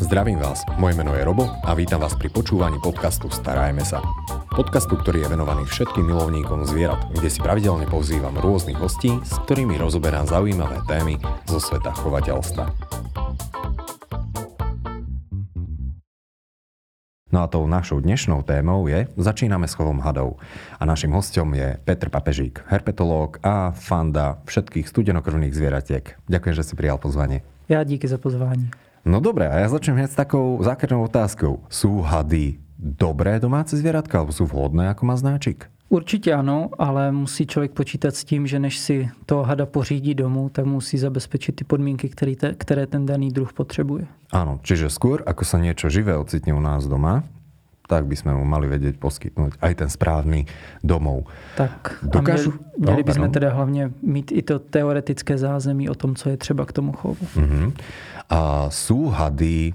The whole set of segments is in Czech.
Zdravím vás, moje meno je Robo a vítam vás pri počúvaní podcastu Starajme sa. Podcastu, ktorý je venovaný všetkým milovníkom zvierat, kde si pravidelne pozývam rôznych hostí, s ktorými rozoberám zaujímavé témy zo sveta chovateľstva. No a tou našou dnešnou témou je Začíname s chovom hadov. A našim hostom je Petr Papežík, herpetológ a fanda všetkých studenokrvných zvieratiek. Ďakujem, že si prijal pozvanie. Já díky za pozvání. No dobré, a ja začnem hneď s takou zákernou otázkou. Sú hady dobré domáce zvieratka, alebo sú vhodné ako maznáčik? Určitě ano, ale musí člověk počítat s tím, že než si toho hada pořídí domů, tak musí zabezpečit ty podmínky, které, te, které ten daný druh potřebuje. Áno, čiže skôr, ako sa niečo živé ocitne u nás doma, tak by sme mu mali vedieť poskytnúť aj ten správny domov. Tak Dokážu- a měli, měli No, bychom teda hlavně mít i to teoretické zázemí o tom, co je třeba k tomu chovu. Uh-huh. A sú hady,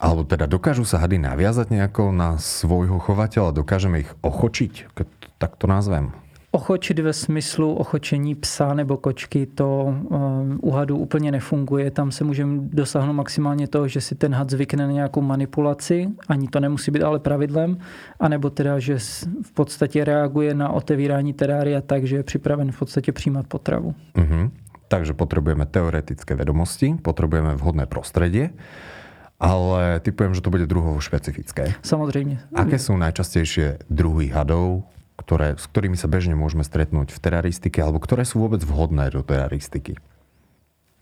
alebo teda dokážu sa hady naviazať nejako na svojho chovateľa? Dokážeme ich ochočiť, tak to nazvem? Ochočit ve smyslu ochočení psa nebo kočky, to um, u hadů úplně nefunguje. Tam se můžeme dosáhnout maximálně toho, že si ten had zvykne na nějakou manipulaci, ani to nemusí být ale pravidlem, anebo teda, že v podstatě reaguje na otevírání terária tak, že je připraven v podstatě přijímat potravu. Uh-huh. Takže potrebujeme teoretické vedomosti, potrebujeme vhodné prostredie, ale typujem, že to bude druhovo špecifické. Samozřejmě. Aké sú najčastejšie druhy hadov, ktoré, s ktorými sa bežne môžeme stretnúť v teraristike, alebo ktoré sú vôbec vhodné do teraristiky?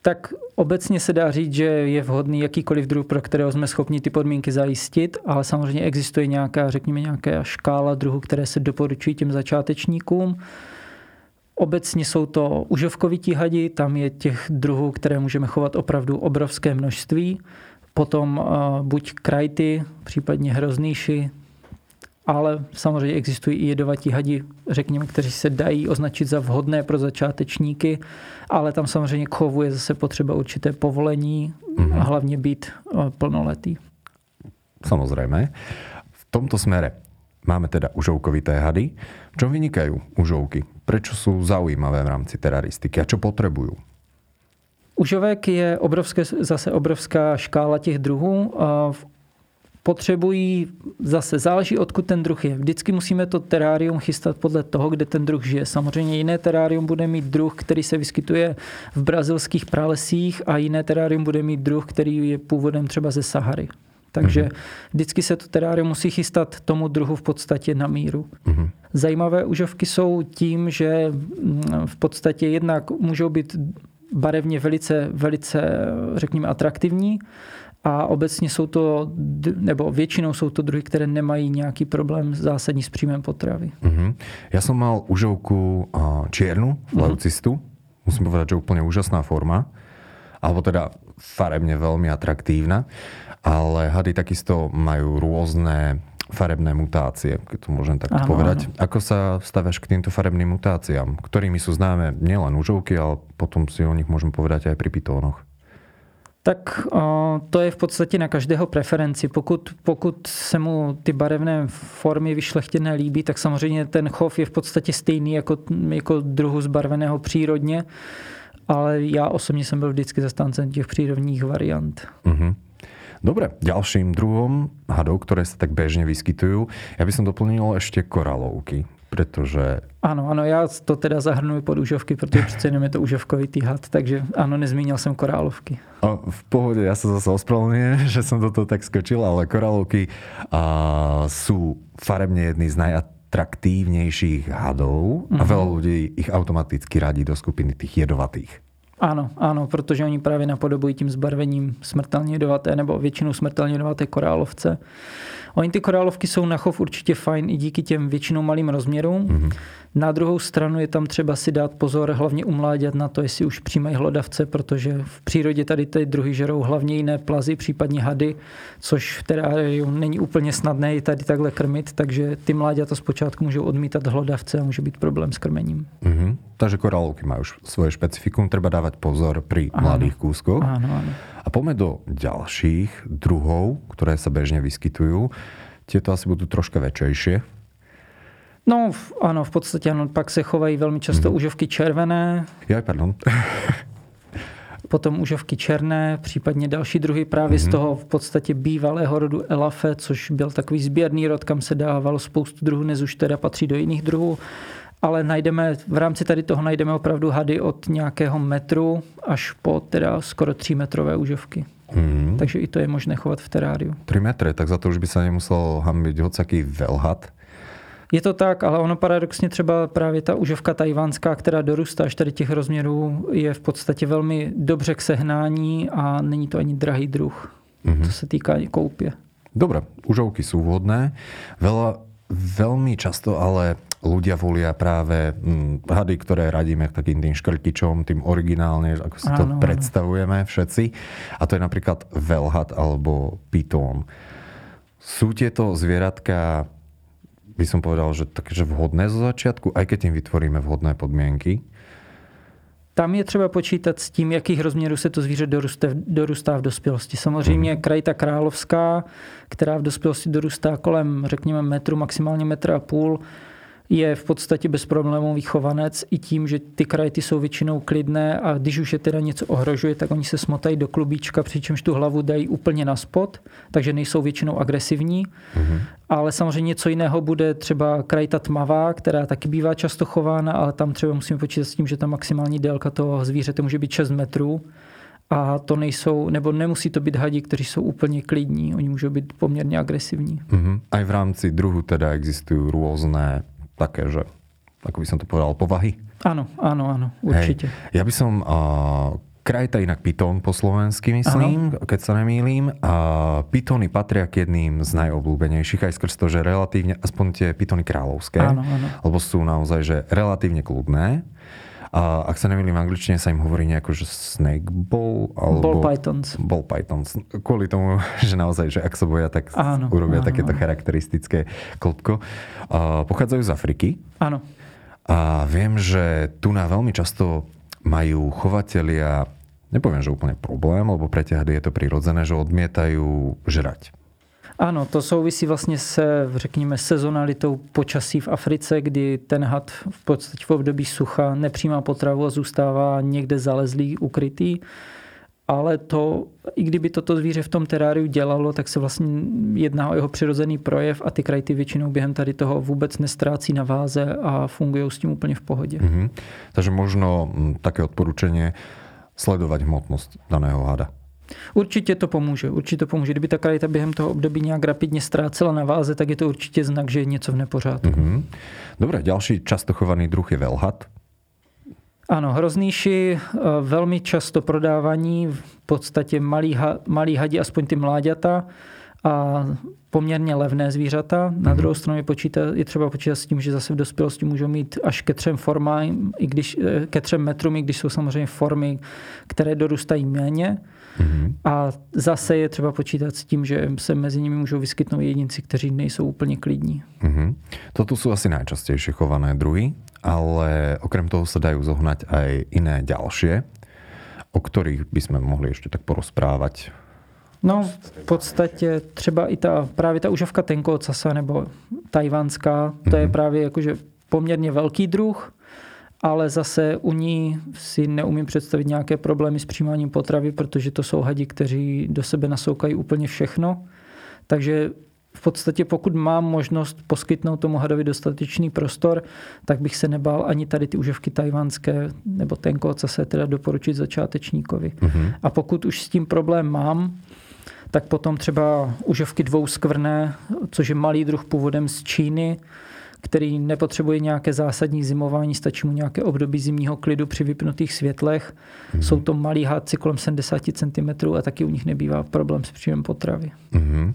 Tak obecně se dá říct, že je vhodný jakýkoliv druh, pro kterého jsme schopni ty podmínky zajistit, ale samozřejmě existuje nějaká, řekněme, nějaká škála druhů, které se doporučují těm začátečníkům. Obecně jsou to užovkovití hadi, tam je těch druhů, které můžeme chovat opravdu obrovské množství. Potom eh, buď krajty, případně hroznýši, ale samozřejmě existují i jedovatí hadi, řekněme, kteří se dají označit za vhodné pro začátečníky, ale tam samozřejmě k chovu je zase potřeba určité povolení a hlavně být eh, plnoletý. Samozrejme. V tomto smere máme teda užovkovité hady. V čom vynikajú užovky? Prečo sú zaujímavé v rámci teraristiky a čo potrebujú? Užovek je obrovské, zase obrovská škála těch druhů. V- Potřebují, zase záleží, odkud ten druh je. Vždycky musíme to terárium chystat podle toho, kde ten druh žije. Samozřejmě jiné terárium bude mít druh, který se vyskytuje v brazilských pralesích a jiné terárium bude mít druh, který je původem třeba ze Sahary. Takže vždycky se to terárium musí chystat tomu druhu v podstatě na míru. Mhm. Zajímavé užovky jsou tím, že mm, v podstatě jednak můžou být barevně velice, velice, řekněme, atraktivní a obecně jsou to, nebo většinou jsou to druhy, které nemají nějaký problém zásadní s příjmem potravy. Uh-huh. Ja som mal užovku a, čiernu, leucistu. Musím povedať, že úplne úžasná forma. Alebo teda farebne veľmi atraktívna. Ale hady takisto majú rôzne farebné mutácie, keď to môžem tak povedať. Ako sa staviaš k týmto farebným mutáciám, ktorými sú známe nielen užovky, ale potom si o nich môžeme povedať aj pri pitónoch. Tak o, to je v podstatě na každého preferenci. Pokud, pokud se mu ty barevné formy vyšlechtěné líbí, tak samozřejmě ten chov je v podstatě stejný jako, jako druhu zbarveného přírodně, ale já osobně jsem byl vždycky zastáncem těch přírodních variant. Mhm. Dobre, ďalším druhom hadov, ktoré sa tak bežne vyskytujú, ja by som doplnil ešte koralovky, pretože Ano, ano, já to teda zahrnuji pod užovky, protože přece jenom je to užovkovitý had, takže ano, nezmínil jsem korálovky. A v pohode, ja sa zase ospravedlňujem, že do toho tak skočil, ale koralovky a, sú farebne jedný z najatraktívnejších hadov a veľa ľudí ich automaticky radí do skupiny tých jedovatých. Ano, ano, protože oni právě napodobují tím zbarvením smrtelně jedovaté nebo většinou smrtelně jedovaté korálovce. Oni ty korálovky jsou na chov určitě fajn i díky těm většinou malým rozměrům. Mm-hmm. Na druhou stranu je tam třeba si dát pozor, hlavně u mláďat na to, jestli už přijímají hlodavce, protože v přírodě tady ty druhy žerou hlavně jiné plazy, případně hady, což v teráriu není úplně snadné je tady takhle krmit, takže ty mláďata zpočátku můžou odmítat hlodavce a může být problém s krmením. Mhm. Takže koralovky majú š- svoje špecifikum, treba dávať pozor pri mladých kúskoch. Ano, ano. A poďme do ďalších druhov, ktoré sa bežne vyskytujú. Tieto asi budú troška väčšejšie. No v- ano, v podstatě ano, pak se chovají velmi často užovky červené, Ja, pardon. potom užovky černé, případně další druhy právě mm-hmm. z mhm. toho v podstatě bývalého rodu Elafe, což byl takový sběrný rod, kam se dávalo spoustu druhů, dnes už teda patří do jiných druhů. Ale najdeme, v rámci tady toho najdeme opravdu hady od nějakého metru až po teda skoro 3 metrové užovky. Mm. Takže i to je možné chovat v teráriu. 3 metry, tak za to už by se nemusel hambiť hocaký velhat. Je to tak, ale ono paradoxně třeba právě ta užovka tajvanská, která dorůstá až tady těch rozměrů, je v podstatě velmi dobře k sehnání a není to ani drahý druh, mm-hmm. co se týká koupě. Dobre, užovky sú vhodné. Veľa, veľmi často ale ľudia volia práve hm, hady, ktoré radíme takým tým škrtičom, tým originálne, ako si to ano, predstavujeme všetci. A to je napríklad velhat alebo pitón. Sú tieto zvieratka by som povedal, že takže vhodné zo začiatku, aj keď im vytvoríme vhodné podmienky? Tam je třeba počítat s tím, jakých rozměrů se to zvíře dorůstá v dospělosti. Samozřejmě hmm. krajta královská, která v dospělosti dorůstá kolem, řekněme, metru, maximálně metra a půl, je v podstatě bezproblémový chovanec i tím, že ty krajty jsou většinou klidné a když už je teda něco ohrožuje, tak oni se smotají do klubíčka, přičemž tu hlavu dají úplně na spod, takže nejsou většinou agresivní. Mm-hmm. Ale samozřejmě něco jiného bude třeba krajta tmavá, která taky bývá často chována, ale tam třeba musíme počítat s tím, že ta maximální délka toho zvířete může být 6 metrů. A to nejsou, nebo nemusí to být hadi, kteří jsou úplně klidní, oni můžou být poměrně agresivní. Mm-hmm. A v rámci druhu teda existují různé také, že ako by som to povedal, povahy. Áno, áno, áno, určite. Hej. Ja by som uh, krajta inak pitón po slovensky, myslím, ano. keď sa nemýlim. A pitóny patria k jedným z najobľúbenejších, aj skrz to, že relatívne, aspoň tie pitóny kráľovské, ano, ano. lebo sú naozaj že relatívne kľudné. A ak sa nemýlim, v angličtine sa im hovorí nejako, že snake ball. Alebo ball pythons. Ball pythons. Kvôli tomu, že naozaj, že ak sa boja, tak áno, urobia áno, takéto áno. charakteristické klopko. A pochádzajú z Afriky. Áno. A viem, že tu na veľmi často majú chovatelia, nepoviem, že úplne problém, lebo pre je to prirodzené, že odmietajú žrať. Ano, to souvisí vlastně se, řekněme, sezonalitou počasí v Africe, kdy ten had v podstatě v období sucha nepřijímá potravu a zůstává někde zalezlý, ukrytý. Ale to, i kdyby toto zvíře v tom teráriu dělalo, tak se vlastně jedná o jeho přirozený projev a ty krajty většinou během tady toho vůbec nestrácí na váze a fungují s tím úplně v pohodě. Mm-hmm. Takže možno mm, také odporučení sledovat hmotnost daného hada. Určitě to pomůže. Určitě to pomůže. Kdyby ta kvalita během toho období nějak rapidně ztrácela na váze, tak je to určitě znak, že je něco v nepořádku. Mm-hmm. Dobre, další často chovaný druh je velhat. Ano, hroznýši eh, velmi často prodávaní, v podstatě malí, malí hadi, aspoň ty mláďata a poměrně levné zvířata. Na mhm. druhou stranu je, počítat, je třeba počítat s tím, že zase v dospělosti můžou mít až ke třem formám, i když, eh, ke třem metrům, i když jsou samozřejmě formy, které dorůstají méně. Mm-hmm. A zase je třeba počítat s tím, že se mezi nimi můžou vyskytnout jedinci, kteří nejsou úplně klidní. Mm-hmm. Toto jsou asi nejčastější chované druhy, ale okrem toho se dají zohnať aj iné ďalšie, o kterých bychom mohli ještě tak porozprávat. No, v podstatě třeba i ta, právě ta užavka tenkocasa nebo tajvanská, to mm-hmm. je mhm. právě jakože poměrně velký druh, ale zase u ní si neumím představit nějaké problémy s přijímáním potravy, protože to jsou hadi, kteří do sebe nasoukají úplně všechno. Takže v podstatě pokud mám možnost poskytnout tomu hadovi dostatečný prostor, tak bych se nebál ani tady ty užovky tajvanské nebo tenko, co se teda doporučit začátečníkovi. Mm-hmm. A pokud už s tím problém mám, tak potom třeba užovky dvouskvrné, což je malý druh původem z Číny, který nepotřebuje nějaké zásadní zimování, stačí mu nějaké období zimního klidu při vypnutých světlech. Mm-hmm. Jsou to malí hádci kolem 70 cm a taky u nich nebývá problém s příjmem potravy. Mm-hmm.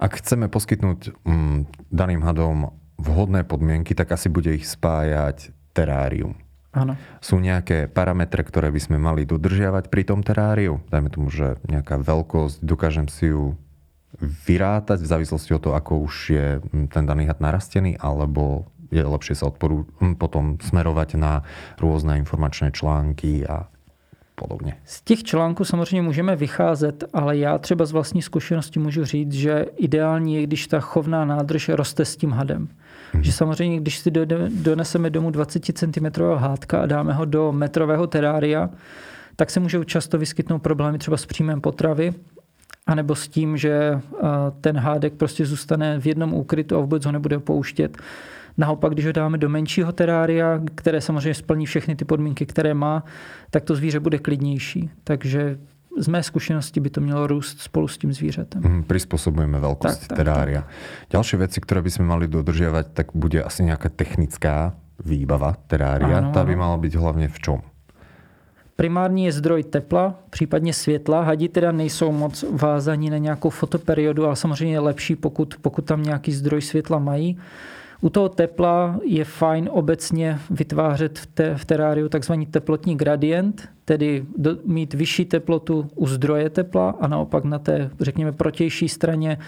Ak chceme poskytnout mm, daným hadom vhodné podmienky, tak asi bude ich spájať terárium. Ano. Sú nejaké parametre, ktoré by sme mali dodržiavať pri tom teráriu? Dajme tomu, že nejaká veľkosť, dokážem si ju vyrátať v závislosti od toho, ako už je mm, ten daný had narastený, alebo je lepšie sa odporu, mm, potom smerovať na různé informačné články a podobně. Z těch článků samozřejmě můžeme vycházet, ale já třeba z vlastní zkušenosti můžu říct, že ideální je, když ta chovná nádrž roste s tím hadem. Hmm. Že samozřejmě, když si doneseme domů 20 cm hádka a dáme ho do metrového terária, tak se můžou často vyskytnout problémy třeba s příjmem potravy, anebo s tím, že ten hádek prostě zůstane v jednom úkrytu a vůbec ho nebude pouštět. Naopak, když ho dáme do menšího terária, které samozřejmě splní všechny ty podmínky, které má, tak to zvíře bude klidnější. Takže z mé zkušenosti by to mělo růst spolu s tím zvířetem. Mm, prispôsobujeme veľkosť tak, tak, terária. Tak. Ďalšie veci, ktoré by sme mali dodržiavať, tak bude asi nejaká technická výbava terária. Ano, Ta by mala byť hlavně v čom? Primární je zdroj tepla, případně světla. Hadi teda nejsou moc vázaní na nějakou fotoperiodu, ale samozřejmě je lepší, pokud, pokud tam nějaký zdroj světla mají. U toho tepla je fajn obecně vytvářet v, te, v teráriu takzvaný teplotní gradient, tedy do, mít vyšší teplotu u zdroje tepla a naopak na té, řekněme, protější straně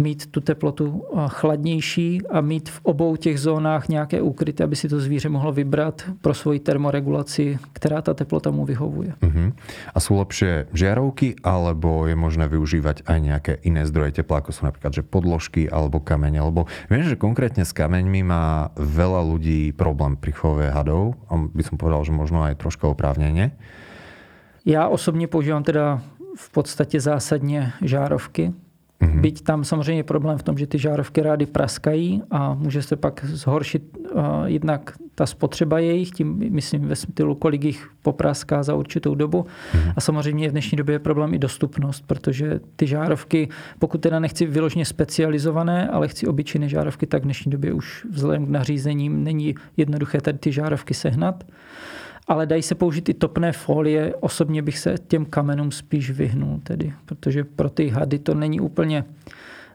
mít tu teplotu chladnější a mít v obou těch zónách nějaké úkryty, aby si to zvíře mohlo vybrat pro svoji termoregulaci, která ta teplota mu vyhovuje. Uh-huh. A jsou lepší žiarovky, alebo je možné využívat aj nějaké jiné zdroje tepla, jako jsou například že podložky alebo kameň, alebo vím, že konkrétně s kameňmi má veľa lidí problém pri chove hadov, a by som povedal, že možno aj troška oprávněně. Já osobně používám teda v podstatě zásadně žárovky, Mm-hmm. Byť tam samozřejmě je problém v tom, že ty žárovky rády praskají a může se pak zhoršit uh, jednak ta spotřeba jejich, tím myslím ve stylu, kolik jich popraská za určitou dobu. Mm-hmm. A samozřejmě v dnešní době je problém i dostupnost, protože ty žárovky, pokud teda nechci vyloženě specializované, ale chci obyčejné žárovky, tak v dnešní době už vzhledem k nařízením není jednoduché tady ty žárovky sehnat ale dají se použít i topné folie. Osobně bych se těm kamenům spíš vyhnul, tedy, protože pro ty hady to není úplně,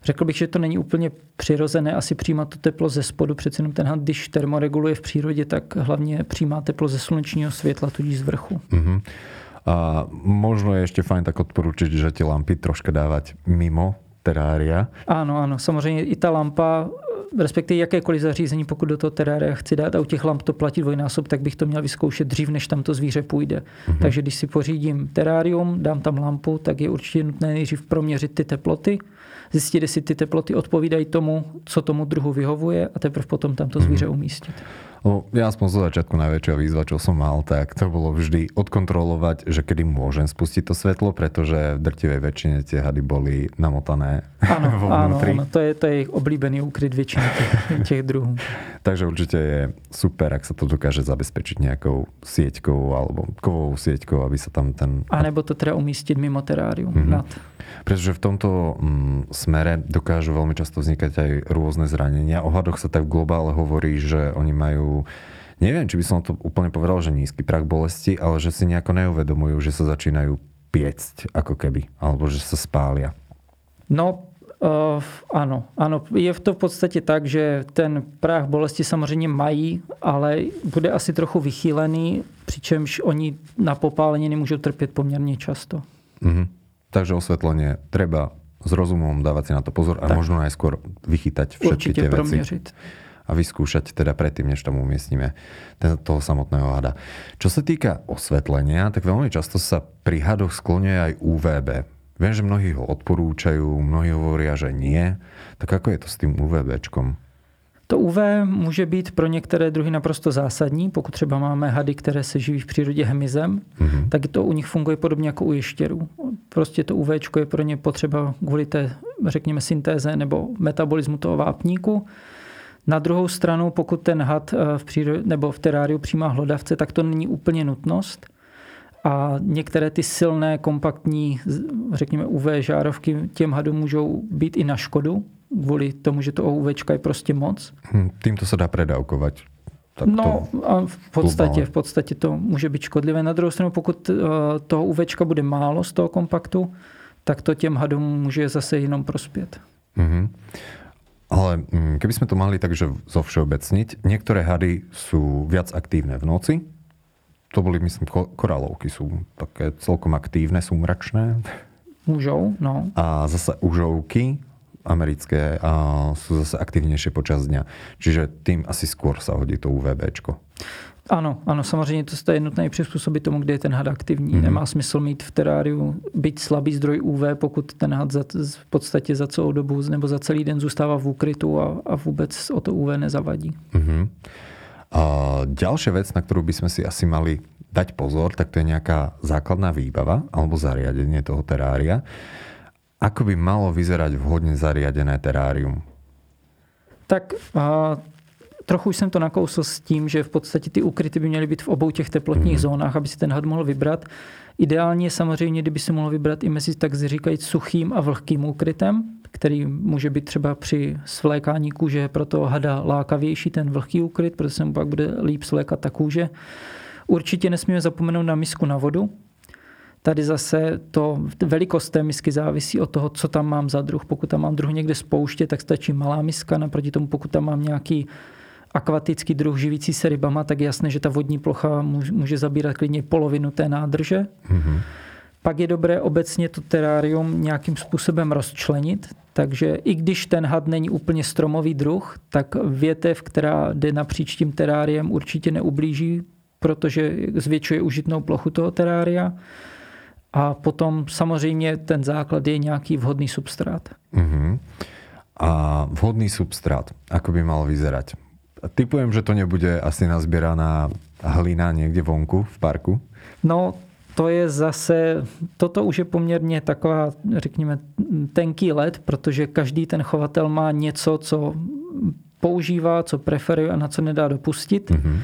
řekl bych, že to není úplně přirozené asi přijímat to teplo ze spodu. Přece jenom ten had, když termoreguluje v přírodě, tak hlavně přijímá teplo ze slunečního světla, tudíž z vrchu. Mm-hmm. A možno je ještě fajn tak odporučit, že ty lampy troška dávat mimo terária. Ano, ano, samozřejmě i ta lampa respektive jakékoliv zařízení, pokud do toho terária chci dát a u těch lamp to platí dvojnásob, tak bych to měl vyzkoušet dřív, než tam to zvíře půjde. Mm-hmm. Takže když si pořídím terárium, dám tam lampu, tak je určitě nutné nejdřív proměřit ty teploty, zjistit, jestli ty teploty odpovídají tomu, co tomu druhu vyhovuje a teprve potom tam to zvíře mhm. umístit. No, ja aspoň zo začiatku najväčšia výzva, čo som mal, tak to bolo vždy odkontrolovať, že kedy môžem spustiť to svetlo, pretože v drtivej väčšine tie hady boli namotané Áno, áno, áno, to je, to je ich oblíbený úkryt väčšiny těch, těch druhů. Takže určite je super, ak sa to dokáže zabezpečiť nejakou sieťkou alebo kovou sieťkou, aby sa tam ten... A nebo to teda umístiť mimo terárium. Mm-hmm. Nad. Pretože v tomto mm, smere dokážu veľmi často vznikať aj rôzne zranenia. O hadoch sa tak v globále hovorí, že oni majú neviem, či by som to úplne povedal, že nízky prach bolesti, ale že si nejako neuvedomujú, že sa začínajú piecť, ako keby, alebo že sa spália. No, Uh, ano, ano, je to v podstatě tak, že ten práh bolesti samozřejmě mají, ale bude asi trochu vychýlený, přičemž oni na popálení můžou trpět poměrně často. Mm-hmm. Takže osvětlení treba s rozumom dávať si na to pozor a tak. možno najskôr vychytať všetky Určite tie veci. A vyskúšať teda predtým, než tam umiestnime toho samotného hada. Čo sa týka osvetlenia, tak veľmi často sa pri hadoch skloňuje aj UVB. Viem, že mnohí ho odporúčajú, mnohí hovoria, že nie. Tak ako je to s tým UVBčkom? To UV může být pro některé druhy naprosto zásadní. Pokud třeba máme hady, které se živí v přírodě hmyzem, mm-hmm. tak to u nich funguje podobně jako u ještěrů. Prostě to UV je pro ně potřeba kvůli té, řekněme, syntéze nebo metabolismu toho vápníku. Na druhou stranu, pokud ten had eh, v přírodě, nebo v teráriu přijímá hlodavce, tak to není úplně nutnost. A některé ty silné, kompaktní, řekněme UV žárovky těm hadům můžou být i na škodu, kvůli tomu, že to UV je prostě moc. Hmm, to se dá predávkovat. Tak no a v podstatě, v podstatě to může být škodlivé. Na druhou stranu, pokud eh, toho UV bude málo z toho kompaktu, tak to těm hadům může zase jenom prospět. Mm-hmm. Ale mm, keby sme to mali takže zovšeobecniť, niektoré hady sú viac aktívne v noci. To boli, myslím, koralovky sú také celkom aktívne, sú mračné. Můžou, no. A zase užovky americké a sú zase aktívnejšie počas dňa. Čiže tým asi skôr sa hodí to UVBčko. Ano, ano, samozřejmě to je nutné přizpůsobit tomu, kde je ten had aktivní. Mm-hmm. Nemá smysl mít v teráriu být slabý zdroj UV, pokud ten had za, v podstatě za celou dobu nebo za celý den zůstává v úkrytu a, a vůbec o to UV nezavadí. Mm-hmm. A ďalšia vec, na ktorú by sme si asi mali dať pozor, tak to je nejaká základná výbava alebo zariadenie toho terária. Ako by malo vyzerať vhodne zariadené terárium? Tak a trochu jsem to nakousl s tím, že v podstatě ty ukryty by měly být v obou těch teplotních mm. zónách, aby si ten had mohl vybrat. Ideálně je samozřejmě, kdyby si mohl vybrat i mezi tak říkajíc suchým a vlhkým ukrytem, který může být třeba při svlékání kůže pro toho hada lákavější ten vlhký ukryt, protože se mu pak bude líp svlékat ta kůže. Určitě nesmíme zapomenout na misku na vodu. Tady zase to velikost té misky závisí od toho, co tam mám za druh. Pokud tam mám druh někde spouště, tak stačí malá miska. Naproti tomu, pokud tam mám nějaký akvatický druh živící se rybama, tak je jasné, že ta vodní plocha může zabírat klidně polovinu té nádrže. Mm-hmm. Pak je dobré obecně to terárium nějakým způsobem rozčlenit, takže i když ten had není úplně stromový druh, tak větev, která jde napříč tím teráriem, určitě neublíží, protože zvětšuje užitnou plochu toho terária. A potom samozřejmě ten základ je nějaký vhodný substrát. Uh-huh. A vhodný substrát, ako by mal vyzerať? Typujem, že to nebude asi nazbieraná hlina někde vonku v parku. No, to je zase, toto už je poměrně taková, řekněme, tenký let, protože každý ten chovatel má něco, co používá, co preferuje a na co nedá dopustit. Mm-hmm.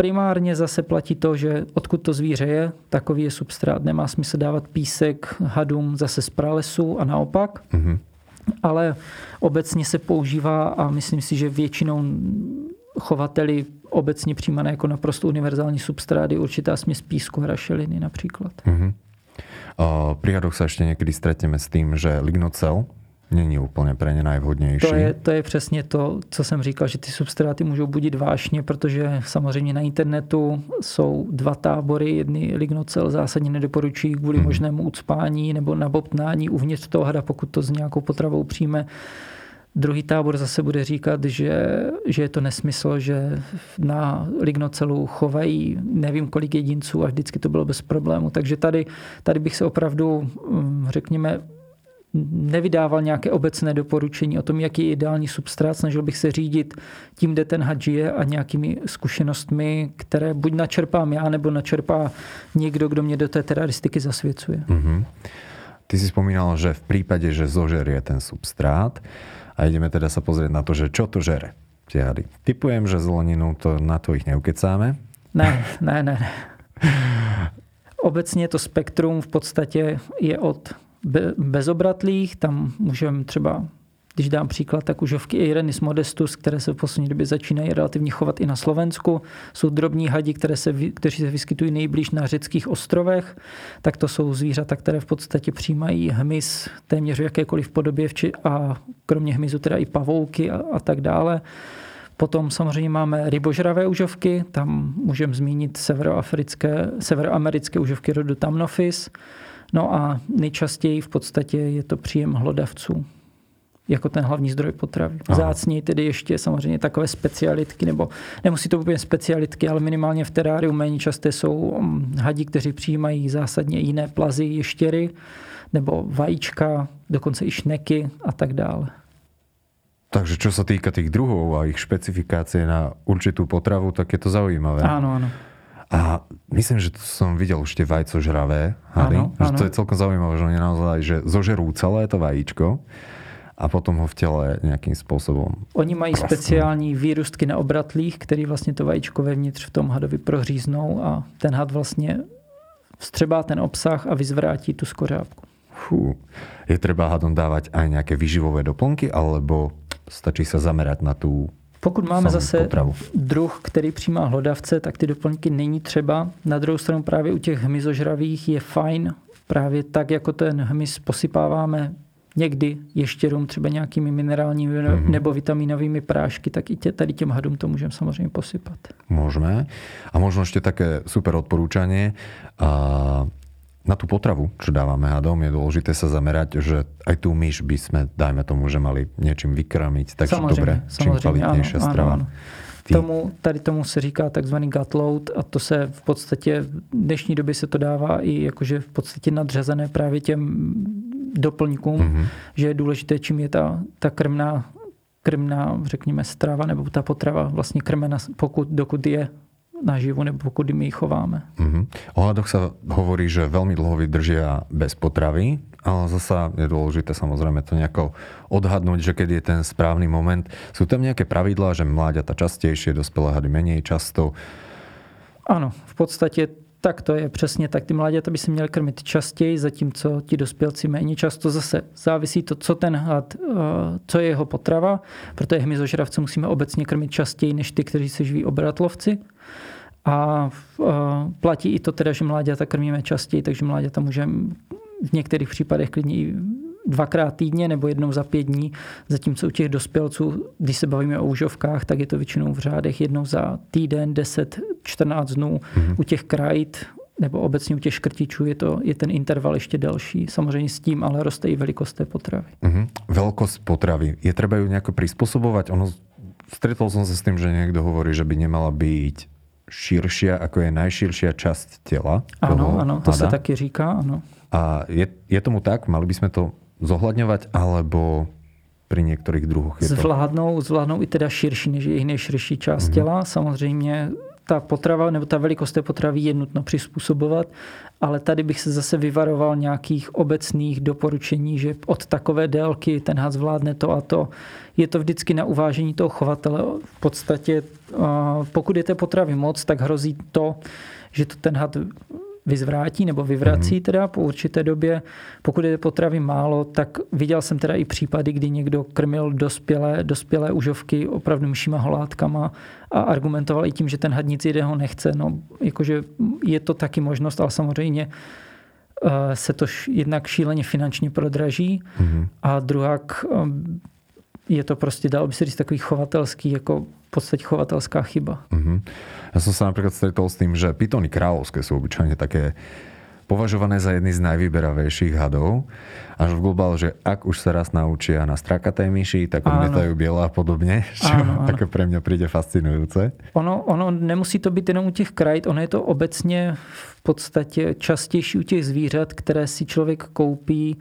Primárně zase platí to, že odkud to zvíře je, takový je substrát. Nemá smysl dávat písek hadům zase z pralesu a naopak. Mm-hmm ale obecně se používá a myslím si, že většinou chovateli obecně přijímané jako naprosto univerzální substrády určitá směs písku a rašeliny například. Mm-hmm. Pri hadoch sa ešte niekedy stretneme s tým, že lignocel není úplně pro ně najvhodnější. To je, to je přesně to, co jsem říkal, že ty substráty můžou budit vášně, protože samozřejmě na internetu jsou dva tábory. Jedny lignocel zásadně nedoporučují kvůli hmm. možnému ucpání nebo nabobtnání uvnitř toho hada, pokud to s nějakou potravou přijme. Druhý tábor zase bude říkat, že, že je to nesmysl, že na lignocelu chovají nevím kolik jedinců a vždycky to bylo bez problému. Takže tady, tady bych se opravdu, hm, řekněme, nevydával nějaké obecné doporučení o tom, jaký je ideální substrát. Snažil bych se řídit tím, kde ten had žije a nějakými zkušenostmi, které buď načerpám já, nebo načerpá někdo, kdo mě do té teraristiky zasvěcuje. Mm-hmm. Ty si spomínal, že v případě, že zožerie ten substrát a ideme teda sa pozrieť na to, že čo to žere tie hady. Typujem, že zeleninu to na to ich neukecáme. Ne, ne, ne. ne. Obecně to spektrum v podstatě je od bezobratlých, tam můžeme třeba když dám příklad, tak užovky Irenis modestus, které se v poslední době začínají relativně chovat i na Slovensku. Jsou drobní hadi, které se, kteří se vyskytují nejblíž na řeckých ostrovech. Tak to jsou zvířata, které v podstatě přijímají hmyz téměř v jakékoliv podobě a kromě hmyzu teda i pavouky a, a tak dále. Potom samozřejmě máme rybožravé užovky, tam můžeme zmínit severoafrické, severoamerické užovky rodu Tamnophis. No a nejčastěji v podstatě je to příjem hlodavců jako ten hlavní zdroj potravy. Zácněji tedy ještě samozřejmě takové specialitky, nebo nemusí to být specialitky, ale minimálně v teráriu méně časté jsou mm, hadi, kteří přijímají zásadně jiné plazy, ještěry, nebo vajíčka, dokonce i šneky a tak dále. Takže čo sa týka tých druhov a ich špecifikácie na určitú potravu, tak je to zaujímavé. Áno, áno. A myslím, že to som videl už tie vajcožravé hady. Áno, áno. To je celkom zaujímavé, že oni naozaj že zožerú celé to vajíčko a potom ho v těle nějakým způsobem. Oni mají prasnou. speciální výrůstky na obratlích, který vlastně to vajíčko vevnitř v tom hadovi prohříznou a ten had vlastně vstřebá ten obsah a vyzvrátí tu skořápku. Fú. Je třeba hadom dávat aj nějaké výživové doplnky, alebo stačí se zamerať na tu pokud máme zase potravu. druh, který přijímá hlodavce, tak ty doplňky není třeba. Na druhou stranu právě u těch hmyzožravých je fajn právě tak, jako ten hmyz posypáváme někdy ještěrům třeba nějakými minerálními mm-hmm. nebo vitaminovými prášky, tak i tě, tady těm hadům to můžeme samozřejmě posypat. Můžeme. A možno ještě také super odporúčanie. A na tú potravu, čo dávame hadom, je dôležité sa zamerať, že aj tú myš by sme, dajme tomu, že mali niečím vykramiť. Takže samozřejmě, dobre, čím kvalitnější strava. Ano, ano. Tomu, tady tomu se říká takzvaný gut load a to se v podstatě v dnešní době se to dává i jakože v podstatě nadřazené právě těm doplňkům, mm-hmm. že je důležité, čím je ta, ta krmná krmná, řekněme, strava nebo ta potrava vlastně krmena, pokud, dokud je naživu nebo pokud my ji chováme. Mm-hmm. O hadoch sa hovorí, že veľmi dlho vydržia bez potravy, ale zasa je dôležité samozrejme to nejako odhadnúť, že keď je ten správny moment. Sú tam nejaké pravidlá, že mláďata častejšie, dospelé hady menej často? Ano, v podstatě tak to je přesně tak. Ty mláďata by se měly krmit častěji, zatímco ti dospělci méně často. Zase závisí to, co ten had, eh, co je jeho potrava, protože hmyzožravce musíme obecně krmit častěji než ty, kteří se živí obratlovci. A eh, platí i to teda, že mláďata krmíme častěji, takže mláďata můžeme v některých případech klidně i dvakrát týdně nebo jednou za pět dní, zatímco u těch dospělců, když se bavíme o užovkách, tak je to většinou v řádech jednou za týden, 10, 14 dnů. Mm-hmm. U těch krajit nebo obecně u těch škrtičů je, to, je ten interval ještě delší. Samozřejmě s tím ale roste i velikost té potravy. Mm-hmm. Velkost potravy. Je třeba ju nějak přizpůsobovat? Ono, stretol jsem se s tím, že někdo hovorí, že by nemala být širšia, ako je najširšia časť tela. Ano, ano, to hada. se taky říká, ano. A je, je tomu tak? Mali by sme to zohľadňovať, alebo pri některých druhoch je to... Zvládnou, zvládnou i teda širší než jejich nejširší část mm-hmm. těla. Samozřejmě ta potrava nebo ta velikost té potravy je nutno přizpůsobovat, ale tady bych se zase vyvaroval nějakých obecných doporučení, že od takové délky ten had zvládne to a to. Je to vždycky na uvážení toho chovatele. V podstatě, pokud je té potravy moc, tak hrozí to, že to ten had vyzvrátí nebo vyvrací mm-hmm. teda po určité době. Pokud je potravy málo, tak viděl jsem teda i případy, kdy někdo krmil dospělé, dospělé užovky opravdu myšíma holátkama a argumentoval i tím, že ten had nic jiného nechce. No, jakože je to taky možnost, ale samozřejmě eh, se to jednak šíleně finančně prodraží mm-hmm. a druhak eh, je to prostě, dal by se říct, takový chovatelský, jako v podstatě chovatelská chyba. Mm-hmm. Ja som sa napríklad stretol s tým, že pitony kráľovské sú obyčajne také považované za jedny z najvyberavejších hadov. Až v globál, že ak už sa raz naučia na strakaté myši, tak odmietajú biela a podobne, čo áno, áno. také pre mňa príde fascinujúce. Ono, ono nemusí to být jenom u těch krajt, ono je to obecně v podstatě častější u těch zvířat, které si člověk koupí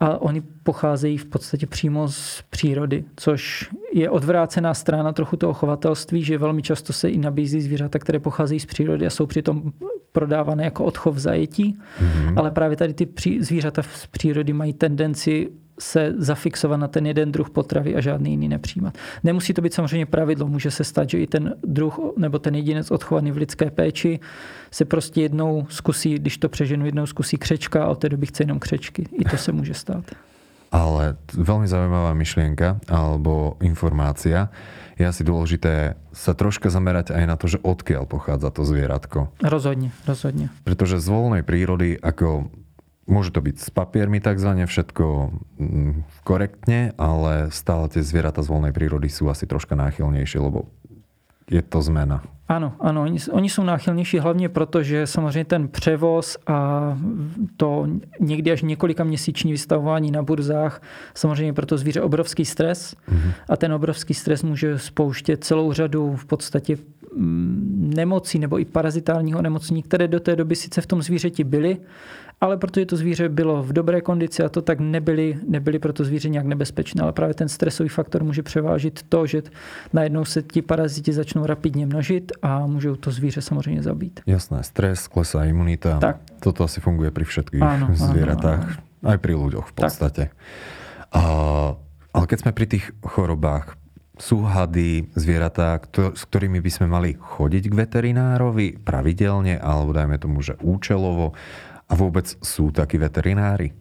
a oni pocházejí v podstatě přímo z přírody, což je odvrácená strana trochu toho chovatelství, že velmi často se i nabízí zvířata, které pocházejí z přírody a jsou přitom prodávané jako odchov zajetí, mm-hmm. ale právě tady ty zvířata z přírody mají tendenci se zafixovat na ten jeden druh potravy a žádný jiný nepřijímat. Nemusí to být samozřejmě pravidlo, může se stát, že i ten druh nebo ten jedinec odchovaný v lidské péči se prostě jednou zkusí, když to přeženu, jednou zkusí křečka a od té doby chce jenom křečky. I to se může stát. Ale veľmi zaujímavá myšlienka alebo informácia. Je asi dôležité sa troška zamerať aj na to, že odkiaľ pochádza to zvieratko. Rozhodne, rozhodne. Pretože z voľnej prírody, ako môže to byť s papiermi takzvané, všetko mm, korektne, ale stále tie zvieratá z voľnej prírody sú asi troška náchylnejšie, lebo je to zmena. Ano, ano, oni, oni jsou náchylnější hlavně proto, že samozřejmě ten převoz a to někdy až několika měsíční vystavování na burzách samozřejmě pro to zvíře obrovský stres mm-hmm. a ten obrovský stres může spouštět celou řadu v podstatě nemocí nebo i parazitálního nemocní, které do té doby sice v tom zvířeti byly, ale protože to zvíře bylo v dobré kondici a to tak nebyly, nebyly pro to zvíře nějak nebezpečné, ale právě ten stresový faktor může převážit to, že najednou se ti paraziti začnou rapidně množit a můžou to zvíře samozřejmě zabít. Jasné, stres, klesá imunita. Tak. Toto asi funguje pri všetkých ano, zvieratách, ano, ano. aj pri ľuďoch v podstate. A, ale keď sme pri tých chorobách, sú hady, zvieratá, s ktorými by sme mali chodiť k veterinárovi pravidelne, alebo dajme tomu, že účelovo, a vůbec jsou taky veterináři?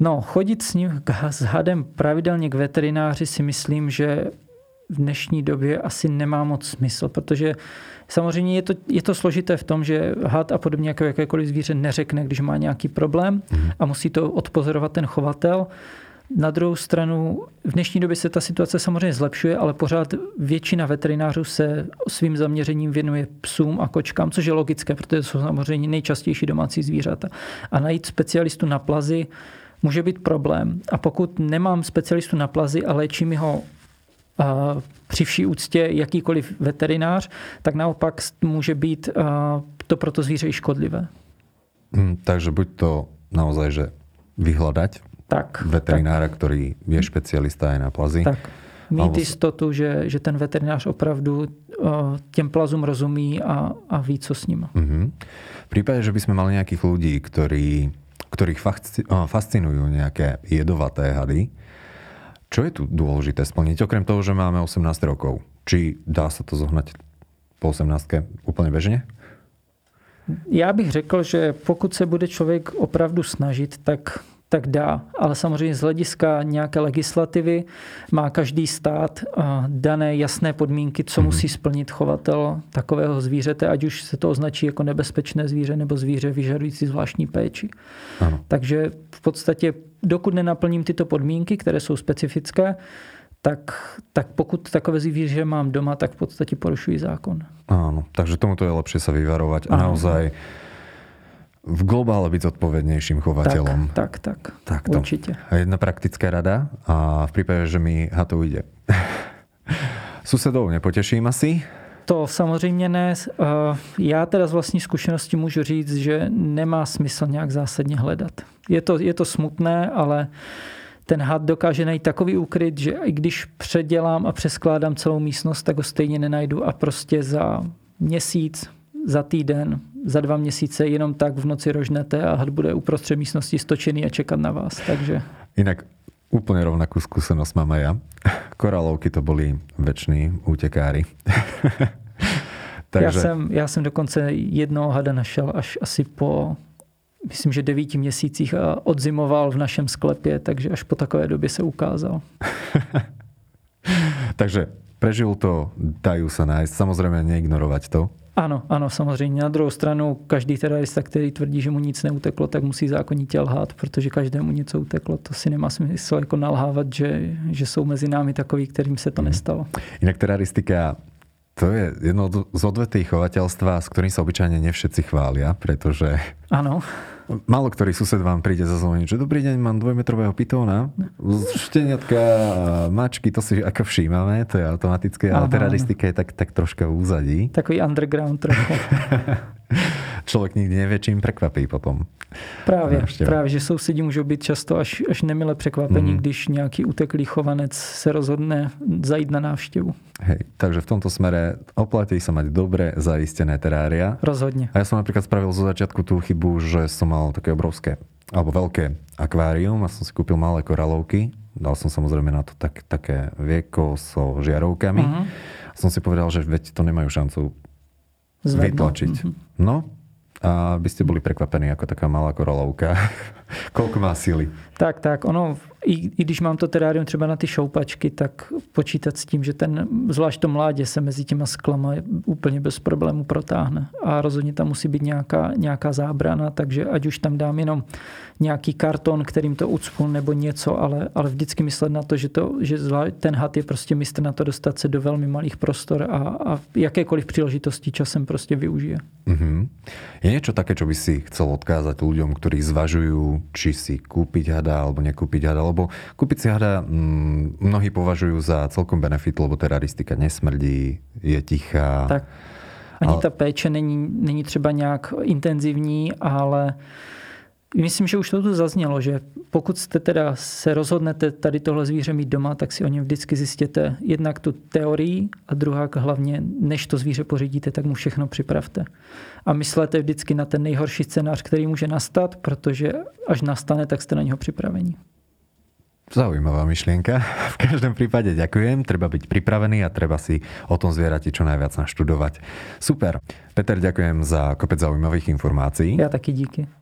No, chodit s ním s hadem pravidelně k veterináři si myslím, že v dnešní době asi nemá moc smysl, protože samozřejmě je to, je to složité v tom, že had a podobně jako jakékoliv zvíře neřekne, když má nějaký problém mhm. a musí to odpozorovat ten chovatel. Na druhou stranu, v dnešní době se ta situace samozřejmě zlepšuje, ale pořád většina veterinářů se svým zaměřením věnuje psům a kočkám, což je logické, protože jsou samozřejmě nejčastější domácí zvířata. A najít specialistu na plazy může být problém. A pokud nemám specialistu na plazy a léčím ho při vší úctě jakýkoliv veterinář, tak naopak může být to pro to zvíře i škodlivé. Hmm, takže buď to naozaj, že vyhľadať tak, veterinára, tak. ktorý je špecialista aj na plazy. Tak. Mít jistotu, že, že ten veterinář opravdu těm plazům rozumí a, a ví, co s ním. Uh-huh. V prípade, že by sme mali nejakých ľudí, ktorí, ktorých fascinujú nejaké jedovaté hady, čo je tu dôležité splniť, okrem toho, že máme 18 rokov? Či dá sa to zohnať po 18 úplne bežne? Já bych řekl, že pokud se bude člověk opravdu snažit, tak tak dá. Ale samozřejmě z hlediska nějaké legislativy má každý stát eh, dané jasné podmínky, co mhm. musí splnit chovatel takového zvířete, ať už se to označí jako nebezpečné zvíře nebo zvíře vyžadující zvláštní péči. Ano. Takže v podstatě, dokud nenaplním tyto podmínky, které jsou specifické, tak, tak pokud takové zvíře mám doma, tak v podstatě porušují zákon. Áno, takže tomuto je lepšie sa vyvarovať a naozaj v globále byť zodpovednejším chovateľom. Tak, tak, tak. to. Určite. A jedna praktická rada a v prípade, že mi to ujde. Susedov nepoteším asi? To samozřejmě ne. Já teda z vlastní zkušenosti můžu říct, že nemá smysl nějak zásadně hledat. Je to, je to smutné, ale ten had dokáže najít takový úkryt, že i když předělám a přeskládám celou místnost, tak ho stejně nenajdu a prostě za měsíc, za týden, za dva měsíce jenom tak v noci rožnete a had bude uprostřed místnosti stočený a čekat na vás. Takže... Jinak úplně rovnakú skúsenosť mám aj ja. Koralovky to boli väčší útekári. Takže... Já, jsem, já jsem dokonce jednoho hada našel až asi po myslím, že devíti měsících a odzimoval v našem sklepě, takže až po takové době se ukázal. takže prežil to, dajú sa nájsť. Samozrejme neignorovať to. Ano, ano, samozřejmě. Na druhou stranu, každý terorista, který tvrdí, že mu nic neuteklo, tak musí zákonitě lhát, protože každému něco uteklo. To si nemá smysl jako nalhávat, že, že jsou mezi námi takoví, kterým se to mhm. nestalo. Jinak teroristika to je jedno z odvetí chovateľstva, s ktorým sa obyčajne nevšetci chvália, pretože... Áno. Málo ktorý sused vám príde zazvoniť, že dobrý deň, mám dvojmetrového pitóna, šteniatka, mačky, to si ako všímame, to je automatické, ale teroristika je tak, tak troška v úzadí. Takový underground trochu. člověk nikdy nevie, čím prekvapí potom. Právě, právě, že sousedí můžou být často až, až nemile překvapení, mm. když nějaký uteklý chovanec se rozhodne zajít na návštěvu. Hej, takže v tomto smere oplatí sa mať dobre zaistené terária. Rozhodne. A ja som napríklad spravil zo začiatku tú chybu, že som mal také obrovské alebo veľké akvárium a som si kúpil malé koralovky. Dal som samozrejme na to tak, také vieko so žiarovkami. Uh-huh. Som si povedal, že veď to nemajú šancu Zvedno. vytlačiť. Uh-huh. No, a by ste boli prekvapení, ako taká malá korolovka. Koľko má síly? Tak, tak. Ono, i, i když mám to terárium třeba na ty šoupačky, tak počítat s tím, že ten, zvlášť to mládě se mezi těma sklama úplně bez problému protáhne. A rozhodně tam musí být nějaká, nějaká zábrana, takže ať už tam dám jenom nějaký karton, kterým to ucpu nebo něco, ale, ale vždycky myslet na to, že, to, že ten had je prostě mistr na to dostat se do velmi malých prostor a, a jakékoliv příležitosti časem prostě využije. Mm-hmm. Je něco také, čo by si chcel odkázať ľuďom, ktorí či si kúpiť hada alebo nekúpiť hada, lebo kúpiť si hada mm, mnohí považujú za celkom benefit, lebo teraristika nesmrdí, je tichá. Tak. Ani ale... ta péče není, není třeba nějak intenzivní, ale Myslím, že už to tu zaznělo, že pokud jste teda se rozhodnete tady tohle zvíře mít doma, tak si o něm vždycky zjistěte jednak tu teorii a druhá hlavně, než to zvíře pořídíte, tak mu všechno připravte. A myslete vždycky na ten nejhorší scénář, který může nastat, protože až nastane, tak jste na něho připravení. Zaujímavá myšlienka. V každom prípade ďakujem. Treba byť pripravený a treba si o tom zvierati čo najviac naštudovať. Super. Peter, ďakujem za kopec zaujímavých informácií. Ja taky díky.